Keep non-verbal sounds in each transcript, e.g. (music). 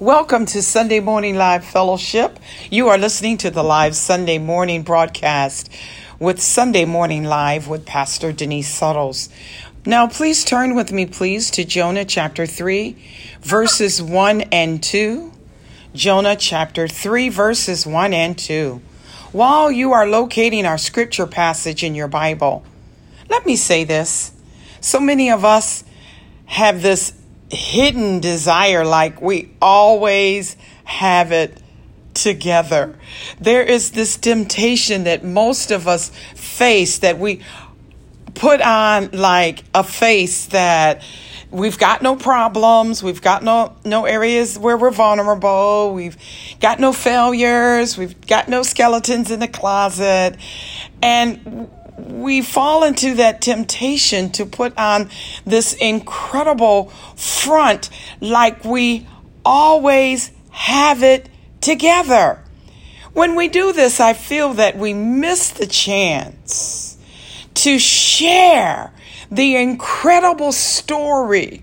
Welcome to Sunday Morning Live Fellowship. You are listening to the live Sunday morning broadcast with Sunday Morning Live with Pastor Denise Suttles. Now, please turn with me, please, to Jonah chapter 3, verses 1 and 2. Jonah chapter 3, verses 1 and 2. While you are locating our scripture passage in your Bible, let me say this. So many of us have this hidden desire, like we always have it together. There is this temptation that most of us face that we put on like a face that we've got no problems we've got no no areas where we're vulnerable we've got no failures we've got no skeletons in the closet and we fall into that temptation to put on this incredible front like we always have it together. When we do this, I feel that we miss the chance to share the incredible story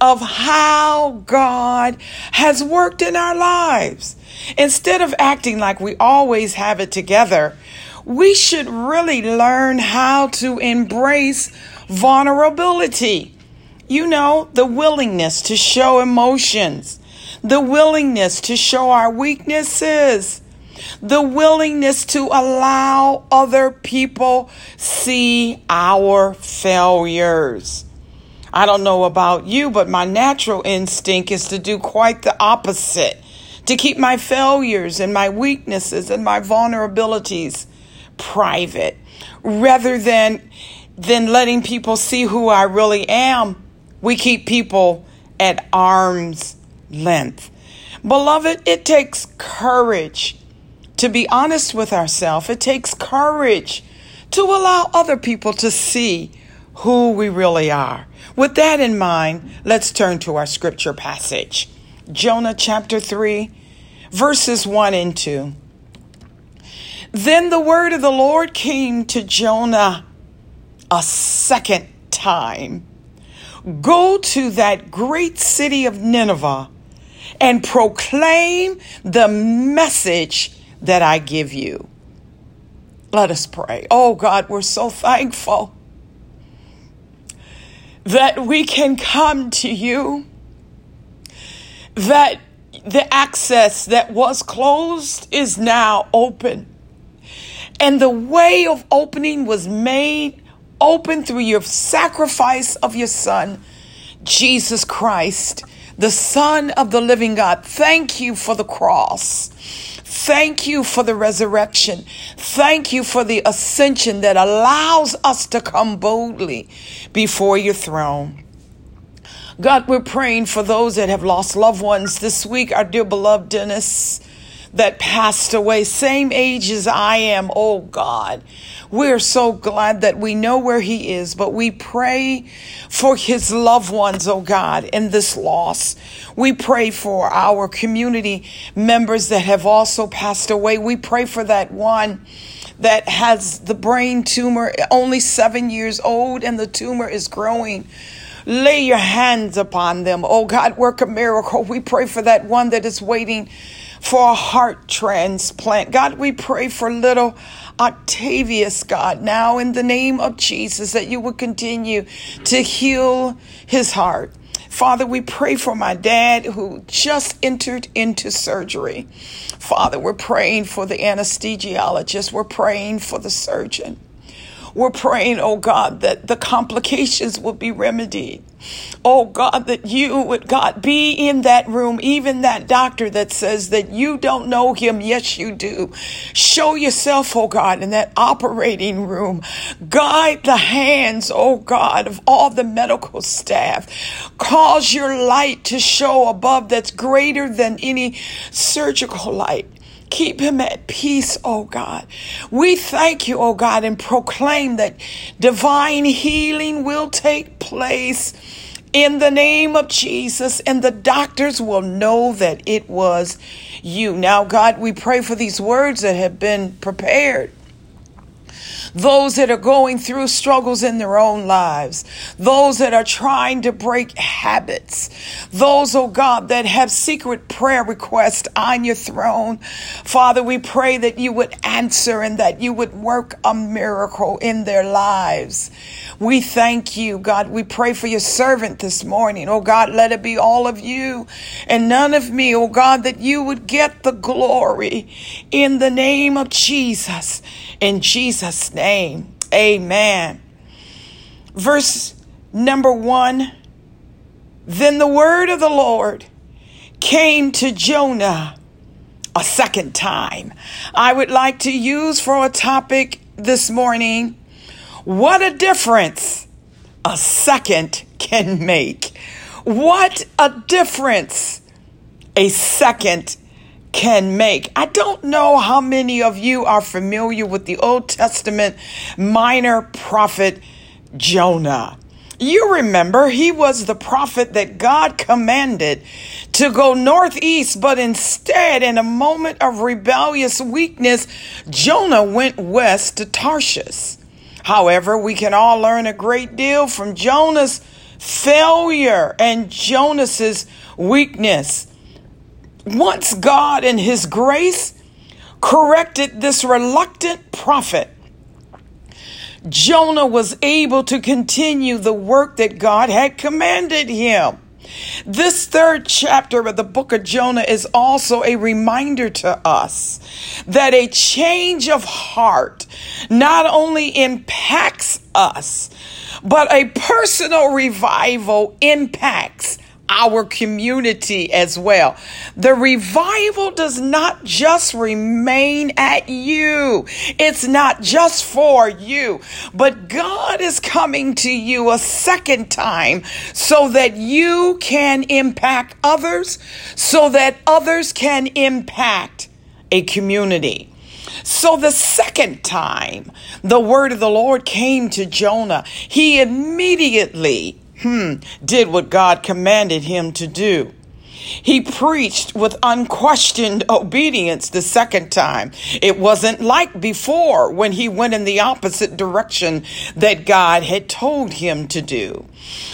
of how God has worked in our lives. Instead of acting like we always have it together, we should really learn how to embrace vulnerability. You know, the willingness to show emotions, the willingness to show our weaknesses, the willingness to allow other people see our failures. I don't know about you, but my natural instinct is to do quite the opposite. To keep my failures and my weaknesses and my vulnerabilities private rather than than letting people see who I really am. We keep people at arm's length. Beloved, it takes courage to be honest with ourselves. It takes courage to allow other people to see who we really are. With that in mind, let's turn to our scripture passage. Jonah chapter 3, verses 1 and 2. Then the word of the Lord came to Jonah a second time Go to that great city of Nineveh and proclaim the message that I give you. Let us pray. Oh God, we're so thankful that we can come to you, that the access that was closed is now open. And the way of opening was made open through your sacrifice of your Son, Jesus Christ, the Son of the living God. Thank you for the cross. Thank you for the resurrection. Thank you for the ascension that allows us to come boldly before your throne. God, we're praying for those that have lost loved ones this week. Our dear beloved Dennis that passed away, same age as I am. Oh God, we're so glad that we know where he is, but we pray for his loved ones, oh God, in this loss. We pray for our community members that have also passed away. We pray for that one that has the brain tumor, only seven years old, and the tumor is growing. Lay your hands upon them. Oh God, work a miracle. We pray for that one that is waiting for a heart transplant. God, we pray for little Octavius, God, now in the name of Jesus, that you would continue to heal his heart. Father, we pray for my dad who just entered into surgery. Father, we're praying for the anesthesiologist. We're praying for the surgeon. We're praying, oh God, that the complications will be remedied. Oh God, that you would, God, be in that room, even that doctor that says that you don't know him. Yes, you do. Show yourself, oh God, in that operating room. Guide the hands, oh God, of all the medical staff. Cause your light to show above that's greater than any surgical light. Keep him at peace, oh God. We thank you, oh God, and proclaim that divine healing will take place in the name of Jesus, and the doctors will know that it was you. Now, God, we pray for these words that have been prepared. Those that are going through struggles in their own lives, those that are trying to break habits, those, oh God, that have secret prayer requests on your throne. Father, we pray that you would answer and that you would work a miracle in their lives. We thank you, God. We pray for your servant this morning. Oh God, let it be all of you and none of me. Oh God, that you would get the glory in the name of Jesus. In Jesus' name, amen. Verse number one Then the word of the Lord came to Jonah a second time. I would like to use for a topic this morning what a difference a second can make. What a difference a second can make. I don't know how many of you are familiar with the Old Testament minor prophet Jonah. You remember he was the prophet that God commanded to go northeast, but instead, in a moment of rebellious weakness, Jonah went west to Tarshish. However, we can all learn a great deal from Jonah's failure and Jonas's weakness. Once God in his grace corrected this reluctant prophet, Jonah was able to continue the work that God had commanded him. This third chapter of the book of Jonah is also a reminder to us that a change of heart not only impacts us, but a personal revival impacts our community as well. The revival does not just remain at you. It's not just for you, but God is coming to you a second time so that you can impact others, so that others can impact a community. So the second time the word of the Lord came to Jonah, he immediately hmm, did what God commanded him to do. He preached with unquestioned obedience the second time. It wasn't like before when he went in the opposite direction that God had told him to do.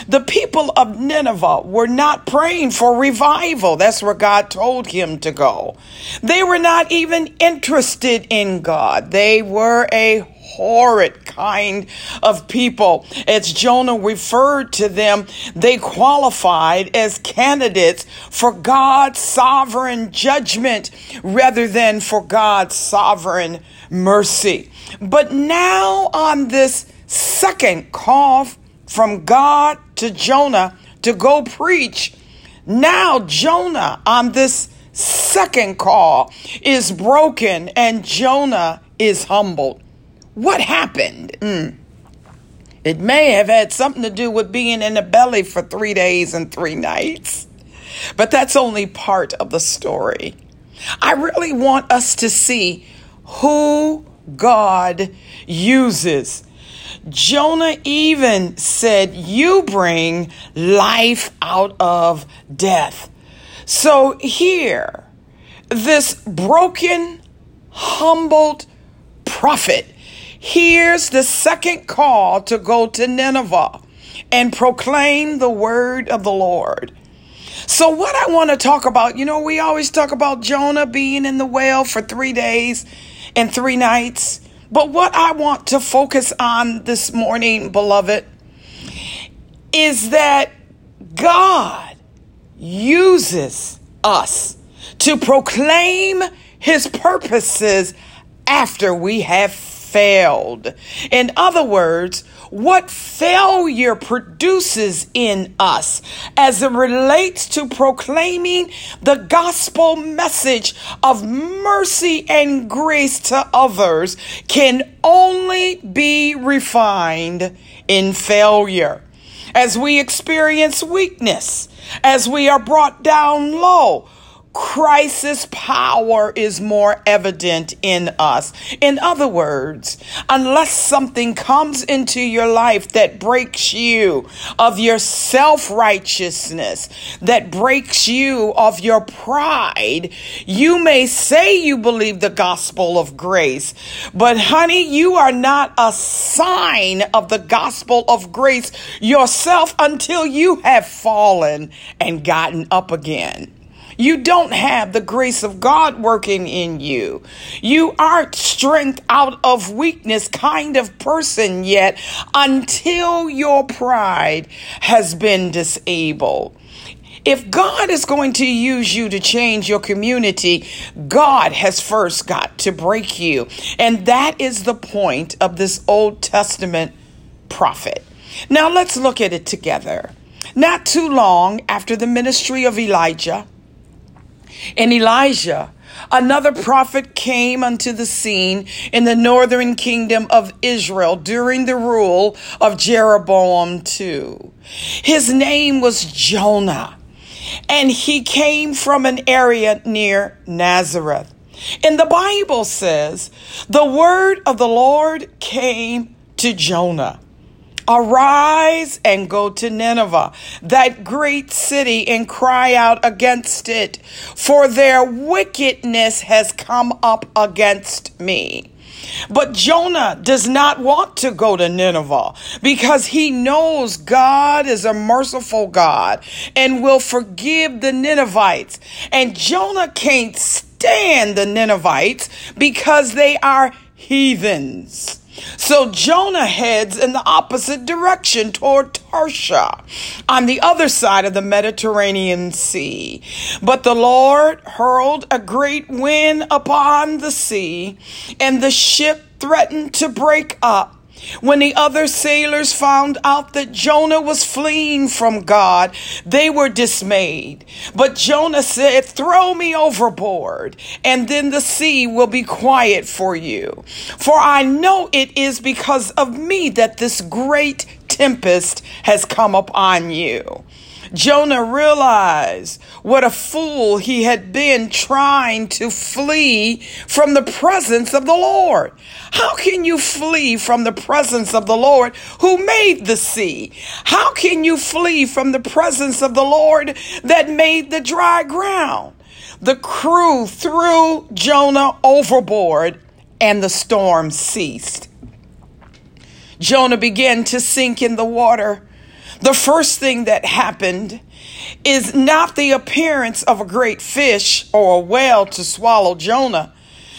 The people of Nineveh were not praying for revival. That's where God told him to go. They were not even interested in God. They were a horrid kind of people. As Jonah referred to them, they qualified as candidates for God's sovereign judgment rather than for God's sovereign mercy. But now, on this second call from God to Jonah to go preach, now Jonah on this second call is broken and Jonah is humbled. What happened? Mm. It may have had something to do with being in the belly for three days and three nights. But that's only part of the story. I really want us to see who God uses. Jonah even said, You bring life out of death. So here, this broken, humbled prophet Here's the second call to go to Nineveh and proclaim the word of the Lord. So, what I want to talk about, you know, we always talk about Jonah being in the whale for three days and three nights. But what I want to focus on this morning, beloved, is that God uses us to proclaim his purposes after we have failed. In other words, what failure produces in us as it relates to proclaiming the gospel message of mercy and grace to others can only be refined in failure. As we experience weakness, as we are brought down low, Christ's power is more evident in us. In other words, unless something comes into your life that breaks you of your self righteousness, that breaks you of your pride, you may say you believe the gospel of grace, but honey, you are not a sign of the gospel of grace yourself until you have fallen and gotten up again. You don't have the grace of God working in you. You aren't strength out of weakness kind of person yet until your pride has been disabled. If God is going to use you to change your community, God has first got to break you. And that is the point of this Old Testament prophet. Now let's look at it together. Not too long after the ministry of Elijah, and Elijah, another prophet, came unto the scene in the northern kingdom of Israel during the rule of Jeroboam II. His name was Jonah, and he came from an area near Nazareth. And the Bible says, the word of the Lord came to Jonah. Arise and go to Nineveh, that great city, and cry out against it, for their wickedness has come up against me. But Jonah does not want to go to Nineveh because he knows God is a merciful God and will forgive the Ninevites. And Jonah can't stand the Ninevites because they are heathens. So Jonah heads in the opposite direction toward Tarshish on the other side of the Mediterranean Sea. But the Lord hurled a great wind upon the sea, and the ship threatened to break up. When the other sailors found out that Jonah was fleeing from God, they were dismayed. But Jonah said, Throw me overboard, and then the sea will be quiet for you. For I know it is because of me that this great tempest has come upon you. Jonah realized what a fool he had been trying to flee from the presence of the Lord. How can you flee from the presence of the Lord who made the sea? How can you flee from the presence of the Lord that made the dry ground? The crew threw Jonah overboard and the storm ceased. Jonah began to sink in the water the first thing that happened is not the appearance of a great fish or a whale to swallow Jonah.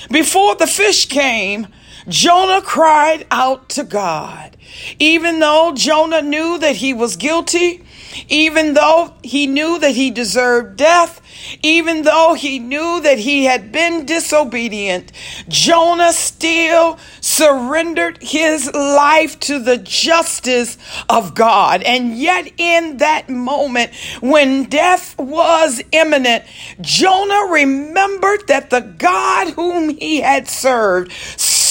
Before the fish came, Jonah cried out to God. Even though Jonah knew that he was guilty, even though he knew that he deserved death, even though he knew that he had been disobedient, Jonah still surrendered his life to the justice of God. And yet, in that moment when death was imminent, Jonah remembered that the God whom he had served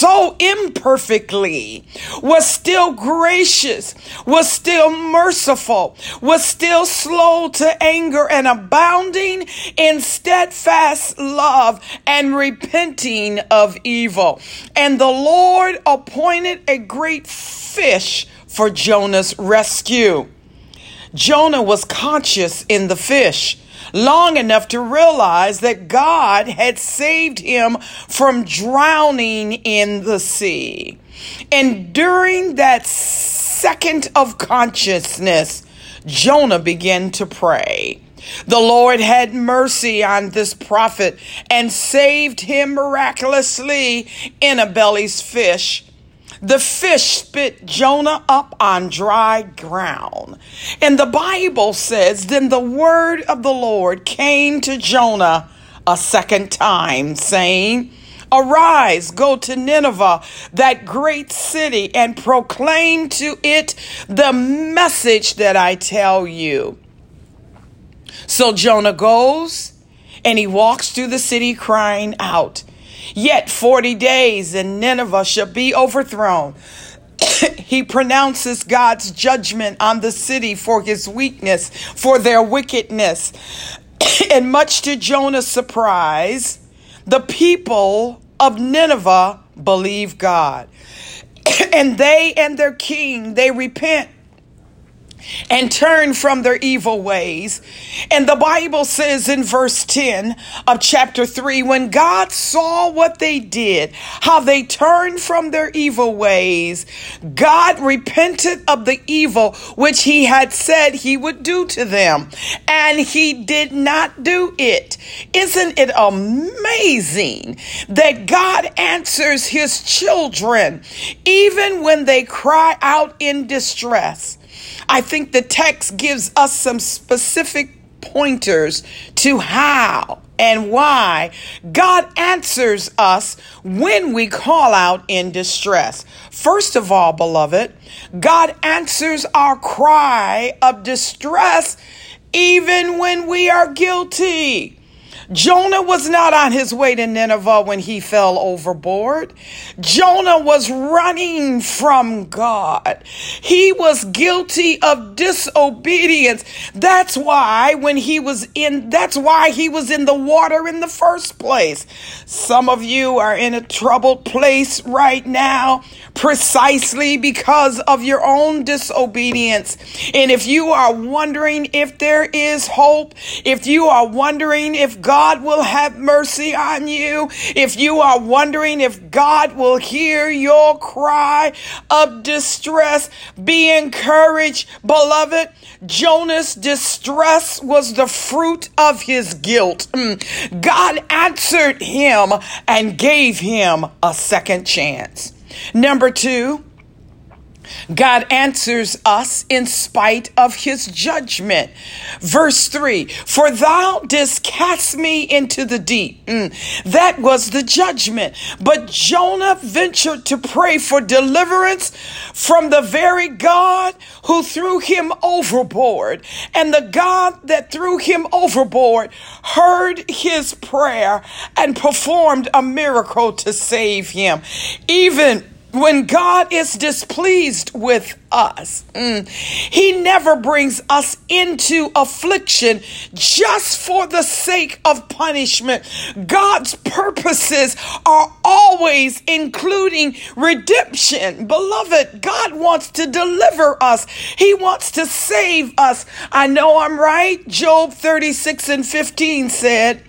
so imperfectly, was still gracious, was still merciful, was still slow to anger and abounding in steadfast love and repenting of evil. And the Lord appointed a great fish for Jonah's rescue. Jonah was conscious in the fish long enough to realize that God had saved him from drowning in the sea. And during that second of consciousness, Jonah began to pray. The Lord had mercy on this prophet and saved him miraculously in a belly's fish the fish spit Jonah up on dry ground. And the Bible says, Then the word of the Lord came to Jonah a second time, saying, Arise, go to Nineveh, that great city, and proclaim to it the message that I tell you. So Jonah goes and he walks through the city crying out. Yet 40 days and Nineveh shall be overthrown. (coughs) he pronounces God's judgment on the city for his weakness, for their wickedness. (coughs) and much to Jonah's surprise, the people of Nineveh believe God. (coughs) and they and their king, they repent and turn from their evil ways. And the Bible says in verse 10 of chapter 3 when God saw what they did, how they turned from their evil ways, God repented of the evil which he had said he would do to them, and he did not do it. Isn't it amazing that God answers his children even when they cry out in distress? I think the text gives us some specific pointers to how and why God answers us when we call out in distress. First of all, beloved, God answers our cry of distress even when we are guilty. Jonah was not on his way to Nineveh when he fell overboard. Jonah was running from God. He was guilty of disobedience. That's why when he was in, that's why he was in the water in the first place. Some of you are in a troubled place right now precisely because of your own disobedience. And if you are wondering if there is hope, if you are wondering if God will have mercy on you, if you are wondering if God will hear your cry of distress, be encouraged, beloved. Jonah's distress was the fruit of his guilt. Mm. God answered him and gave him a second chance. Number two, God answers us in spite of his judgment. Verse 3 For thou didst cast me into the deep. Mm, that was the judgment. But Jonah ventured to pray for deliverance from the very God who threw him overboard. And the God that threw him overboard heard his prayer and performed a miracle to save him. Even when God is displeased with us, mm, He never brings us into affliction just for the sake of punishment. God's purposes are always including redemption. Beloved, God wants to deliver us, He wants to save us. I know I'm right. Job 36 and 15 said,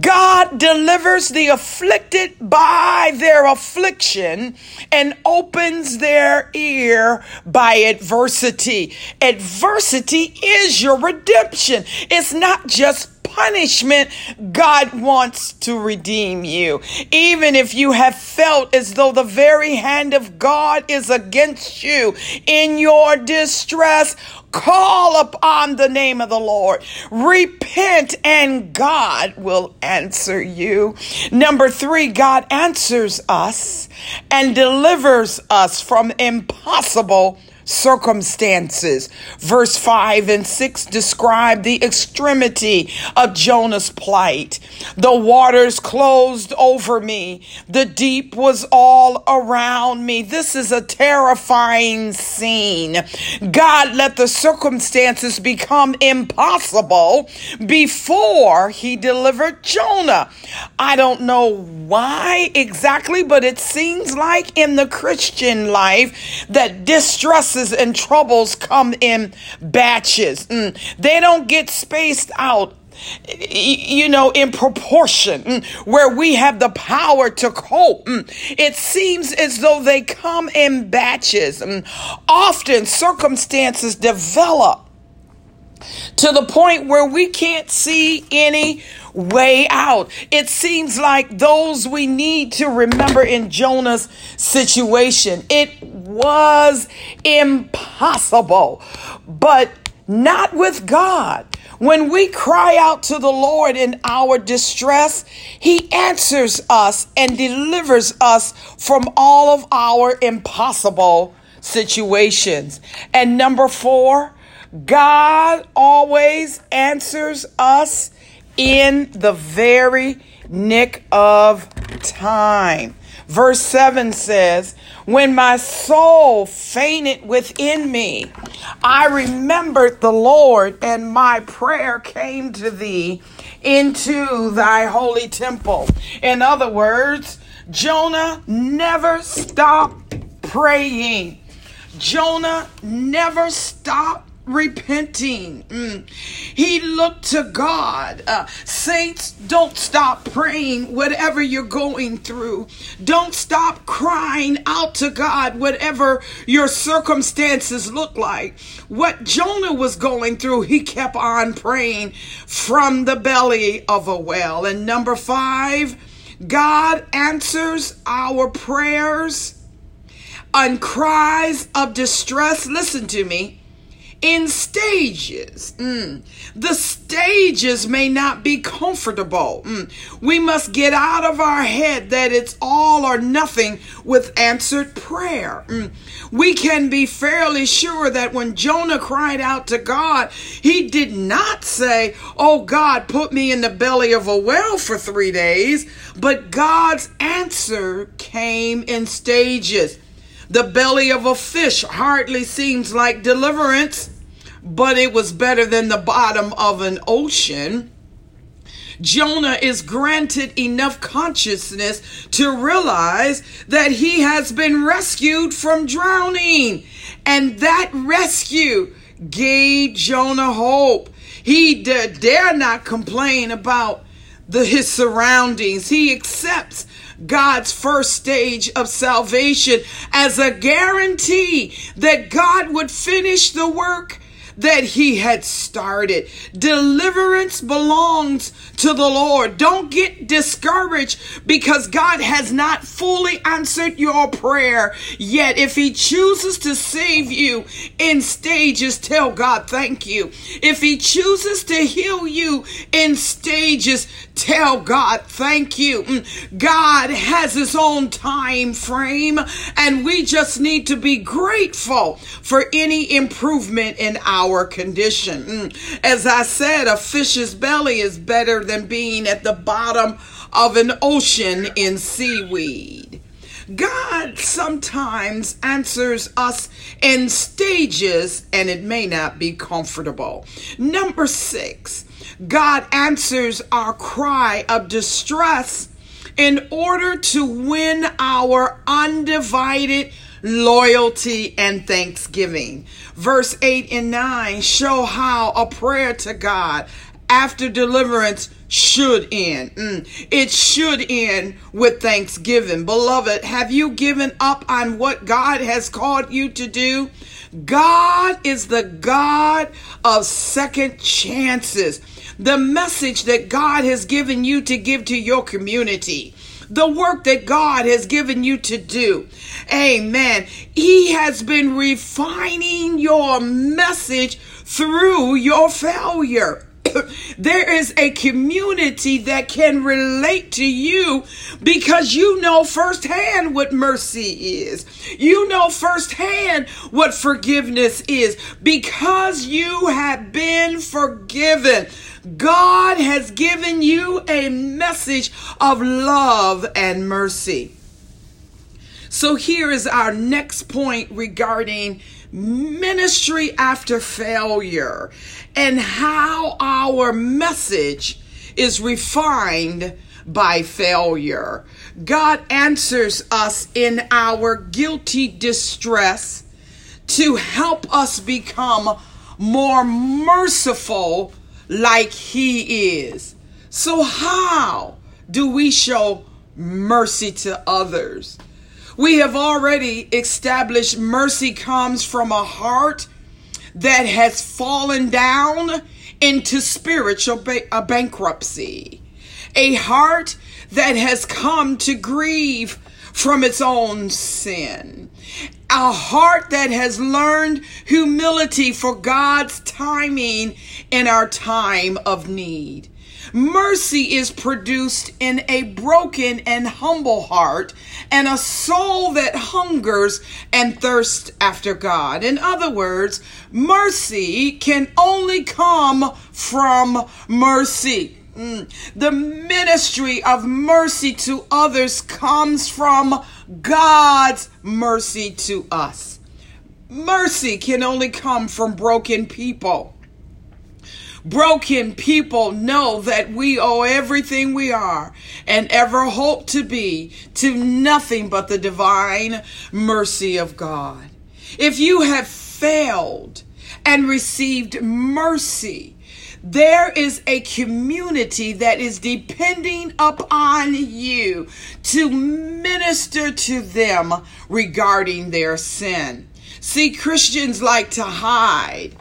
God delivers the afflicted by their affliction and opens their ear by adversity. Adversity is your redemption. It's not just punishment, God wants to redeem you. Even if you have felt as though the very hand of God is against you in your distress, call upon the name of the Lord. Repent and God will answer you. Number three, God answers us and delivers us from impossible circumstances. Verse 5 and 6 describe the extremity of Jonah's plight. The waters closed over me, the deep was all around me. This is a terrifying scene. God let the circumstances become impossible before he delivered Jonah. I don't know why exactly, but it seems like in the Christian life that distress and troubles come in batches. Mm. They don't get spaced out you know, in proportion, mm, where we have the power to cope. Mm. It seems as though they come in batches. Often circumstances develop to the point where we can't see any way out. It seems like those we need to remember in Jonah's situation. It was impossible, but not with God. When we cry out to the Lord in our distress, He answers us and delivers us from all of our impossible situations. And number four, God always answers us in the very nick of time. Verse 7 says, When my soul fainted within me, I remembered the Lord, and my prayer came to thee into thy holy temple. In other words, Jonah never stopped praying. Jonah never stopped repenting. Mm. He looked to God. Uh, saints, don't stop praying whatever you're going through. Don't stop crying out to God, whatever your circumstances look like. What Jonah was going through, he kept on praying from the belly of a well. And number five, God answers our prayers and cries of distress. Listen to me in stages. Mm. The stages may not be comfortable. Mm. We must get out of our head that it's all or nothing with answered prayer. Mm. We can be fairly sure that when Jonah cried out to God, he did not say, Oh God, put me in the belly of a whale for three days, but God's answer came in stages. The belly of a fish hardly seems like deliverance, but it was better than the bottom of an ocean. Jonah is granted enough consciousness to realize that he has been rescued from drowning. And that rescue gave Jonah hope. He dare not complain about the, his surroundings. He accepts God's first stage of salvation as a guarantee that God would finish the work that he had started. Deliverance belongs to the Lord. Don't get discouraged because God has not fully answered your prayer yet. If he chooses to save you in stages, tell God thank you. If he chooses to heal you in stages, tell God thank you. Mm, God has his own time frame and we just need to be grateful for any improvement in our our condition. Mm. As I said, a fish's belly is better than being at the bottom of an ocean in seaweed. God sometimes answers us in stages and it may not be comfortable. Number six, God answers our cry of distress in order to win our undivided loyalty, and thanksgiving. Verse 8 and 9 show how a prayer to God after deliverance should end. Mm. It should end with thanksgiving. Beloved, have you given up on what God has called you to do? God is the God of second chances. The message that God has given you to give to your community the work that God has given you to do. Amen. He has been refining your message through your failure. (laughs) there is a community that can relate to you because you know firsthand what mercy is. You know firsthand what forgiveness is because you have been forgiven. God has given you a message of love and mercy. So here is our next point regarding ministry after failure and how our message is refined by failure. God answers us in our guilty distress to help us become more merciful like He is. So, how do we show mercy to others? We have already established mercy comes from a heart that has fallen down into spiritual ba- bankruptcy, a heart that has come to grieve from its own sin, a heart that has learned humility for God's timing in our time of need. Mercy is produced in a broken and humble heart and a soul that hungers and thirsts after God. In other words, mercy can only come from mercy. Mm. The ministry of mercy to others comes from God's mercy to us. Mercy can only come from broken people. Broken people know that we owe everything we are and ever hope to be to nothing but the divine mercy of God. If you have failed and received mercy, there is a community that is depending upon you to minister to them regarding their sin. See, Christians like to hide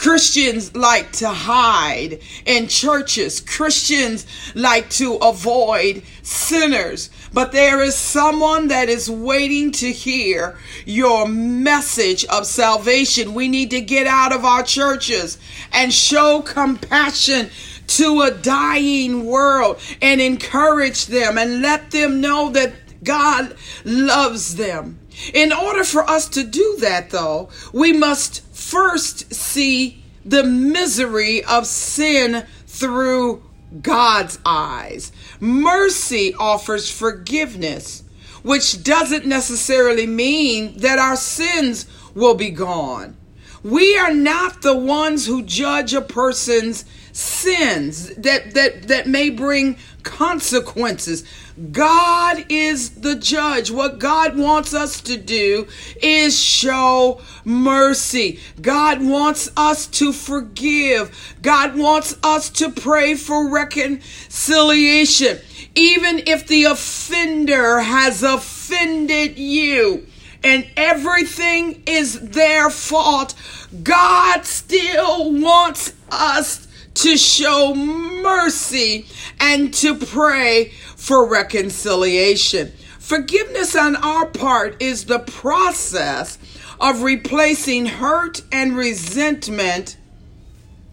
Christians like to hide in churches. Christians like to avoid sinners. But there is someone that is waiting to hear your message of salvation. We need to get out of our churches and show compassion to a dying world and encourage them and let them know that God loves them. In order for us to do that, though, we must first see the misery of sin through God's eyes. Mercy offers forgiveness, which doesn't necessarily mean that our sins will be gone. We are not the ones who judge a person's sins that, that, that may bring consequences. God is the judge. What God wants us to do is show mercy. God wants us to forgive. God wants us to pray for reconciliation. Even if the offender has offended you and everything is their fault, God still wants us to show mercy and to pray for reconciliation. Forgiveness on our part is the process of replacing hurt and resentment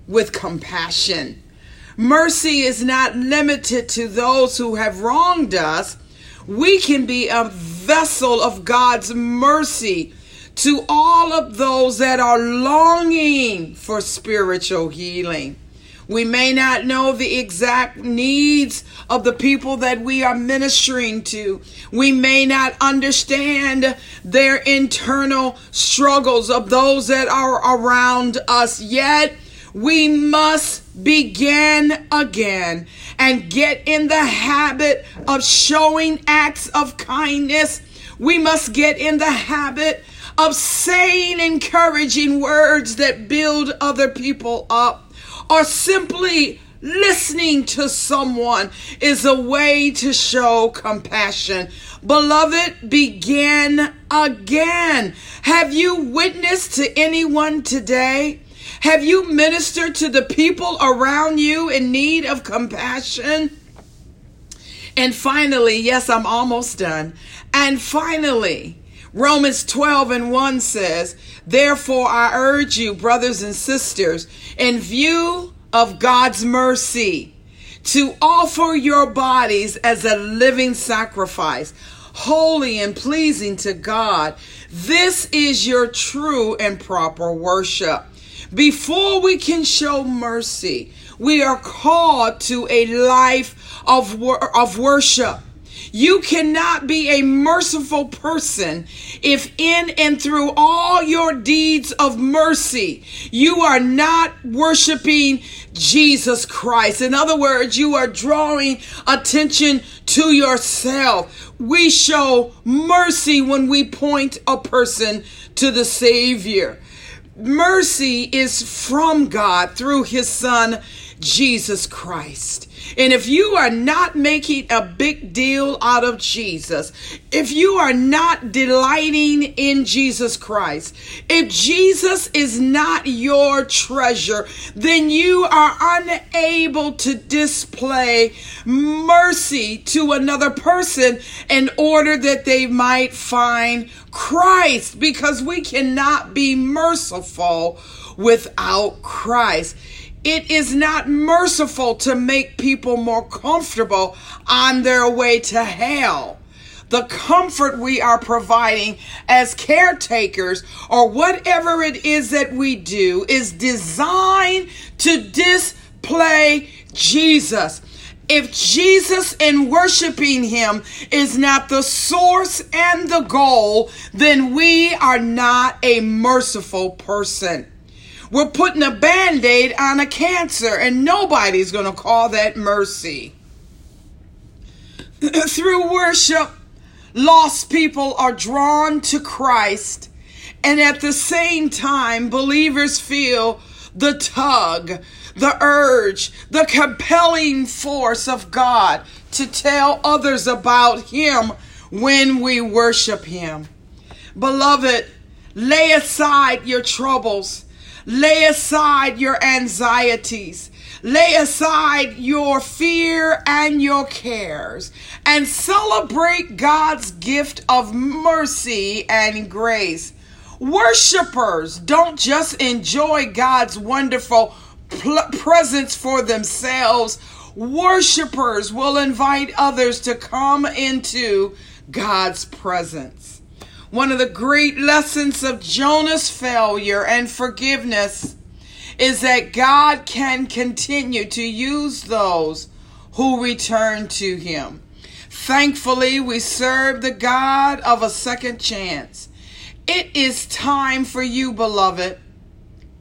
with compassion. Mercy is not limited to those who have wronged us. We can be a vessel of God's mercy to all of those that are longing for spiritual healing. We may not know the exact needs of the people that we are ministering to. We may not understand their internal struggles of those that are around us yet. We must begin again and get in the habit of showing acts of kindness. We must get in the habit of saying encouraging words that build other people up or simply listening to someone is a way to show compassion. Beloved, begin again. Have you witnessed to anyone today? Have you ministered to the people around you in need of compassion? And finally, yes, I'm almost done. And finally, Romans 12 and 1 says, Therefore, I urge you, brothers and sisters, in view of God's mercy, to offer your bodies as a living sacrifice, holy and pleasing to God. This is your true and proper worship. Before we can show mercy, we are called to a life of, of worship. You cannot be a merciful person if in and through all your deeds of mercy, you are not worshiping Jesus Christ. In other words, you are drawing attention to yourself. We show mercy when we point a person to the Savior. Mercy is from God through His Son, Jesus Christ. And if you are not making a big deal out of Jesus, if you are not delighting in Jesus Christ, if Jesus is not your treasure, then you are unable to display mercy to another person in order that they might find Christ because we cannot be merciful without Christ. It is not merciful to make people more comfortable on their way to hell. The comfort we are providing as caretakers or whatever it is that we do is designed to display Jesus. If Jesus and worshiping Him is not the source and the goal, then we are not a merciful person. We're putting a band aid on a cancer, and nobody's going to call that mercy. (clears throat) Through worship, lost people are drawn to Christ, and at the same time, believers feel the tug, the urge, the compelling force of God to tell others about Him when we worship Him. Beloved, lay aside your troubles, lay aside your anxieties. Lay aside your fear and your cares and celebrate God's gift of mercy and grace. Worshippers don't just enjoy God's wonderful pl- presence for themselves. Worshippers will invite others to come into God's presence. One of the great lessons of Jonah's failure and forgiveness is that God can continue to use those who return to Him. Thankfully, we serve the God of a second chance. It is time for you, beloved,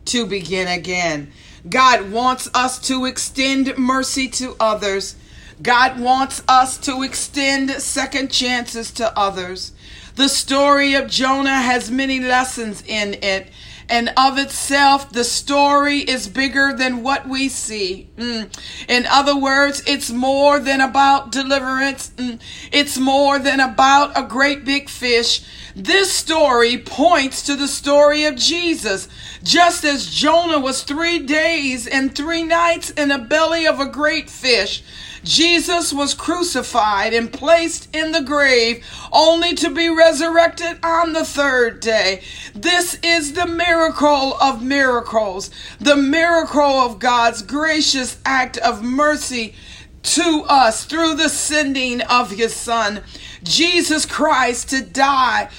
to begin again. God wants us to extend mercy to others. God wants us to extend second chances to others. The story of Jonah has many lessons in it and of itself, the story is bigger than what we see. Mm. In other words, it's more than about deliverance. Mm. It's more than about a great big fish. This story points to the story of Jesus. Just as Jonah was three days and three nights in the belly of a great fish, Jesus was crucified and placed in the grave only to be resurrected on the third day. This is the miracle of miracles, the miracle of God's gracious act of mercy to us through the sending of his son, Jesus Christ, to die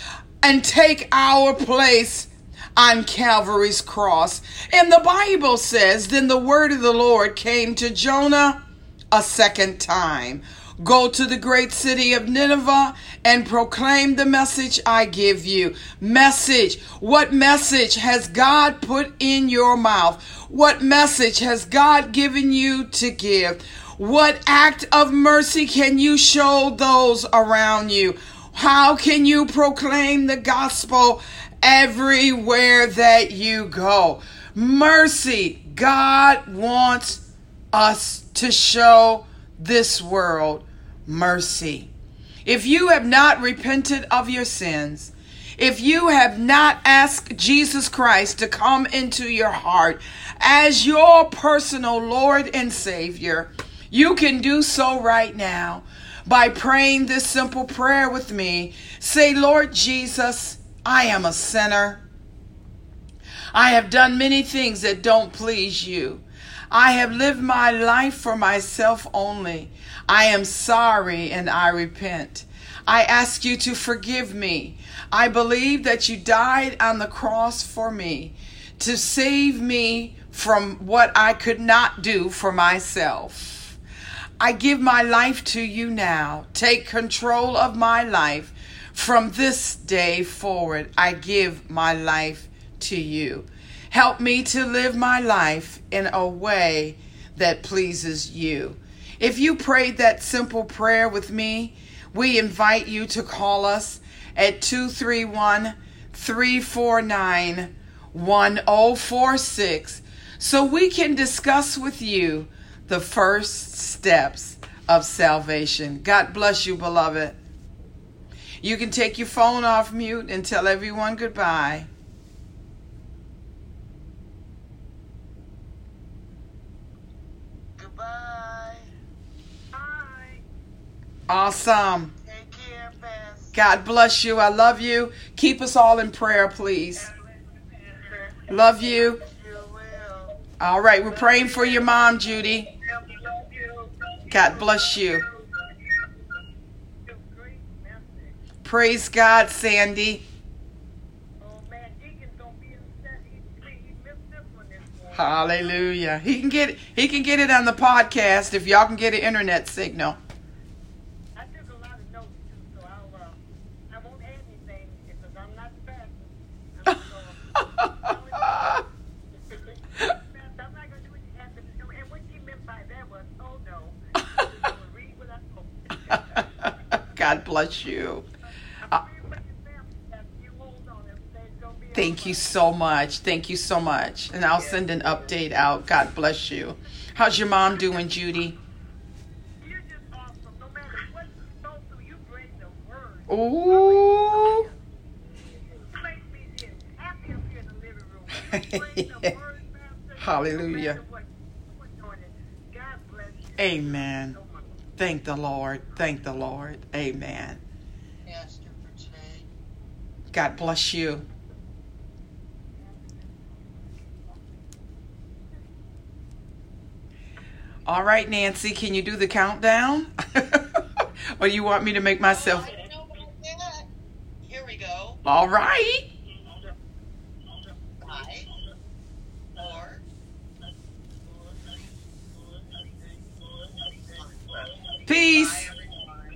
and take our place on Calvary's cross. And the Bible says, Then the word of the Lord came to Jonah a second time. Go to the great city of Nineveh and proclaim the message I give you. Message. What message has God put in your mouth? What message has God given you to give? What act of mercy can you show those around you? How can you proclaim the gospel everywhere that you go? Mercy. God wants us to show this world mercy. If you have not repented of your sins, if you have not asked Jesus Christ to come into your heart as your personal Lord and Savior, you can do so right now by praying this simple prayer with me. Say, Lord Jesus, I am a sinner. I have done many things that don't please you. I have lived my life for myself only. I am sorry and I repent. I ask you to forgive me. I believe that you died on the cross for me to save me from what I could not do for myself. I give my life to you now. Take control of my life. From this day forward, I give my life to you. Help me to live my life in a way that pleases you. If you prayed that simple prayer with me, we invite you to call us at 231 349 1046 so we can discuss with you the first steps of salvation. God bless you, beloved. You can take your phone off mute and tell everyone goodbye. Awesome. Care, God bless you. I love you. Keep us all in prayer, please. Love you. All right, we're praying for your mom, Judy. God bless you. Praise God, Sandy. Hallelujah. He can get it, he can get it on the podcast if y'all can get an internet signal. I took a lot of notes too, so I'll, uh, I won't add anything because I'm not the fastest. I'm, uh, I'm not gonna do what you have to do. And what she meant by that was, oh no, I'm gonna read what I wrote. God bless you. I'm reading what your family has. You hold on, everything's gonna uh, Thank you so much. Thank you so much. And I'll send an update out. God bless you. How's your mom doing, Judy? You're just awesome. No matter what you go through, you bring the word. Ooh. (laughs) You make me just happy up here in the living room. You bring the word, Pastor. Hallelujah. No matter what you're doing it. God bless you. Amen. Thank the Lord. Thank the Lord. Amen. pastor for today. God bless you. All right, Nancy, can you do the countdown? (laughs) or you want me to make myself? Oh, I don't know about that. Here we go. All right. Five, four, Peace.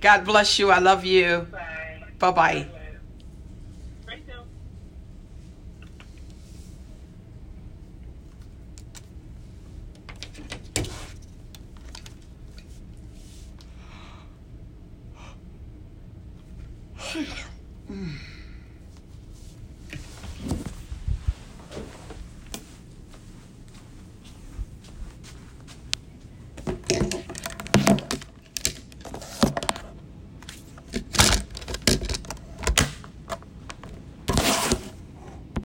God bless you. I love you. Bye. Bye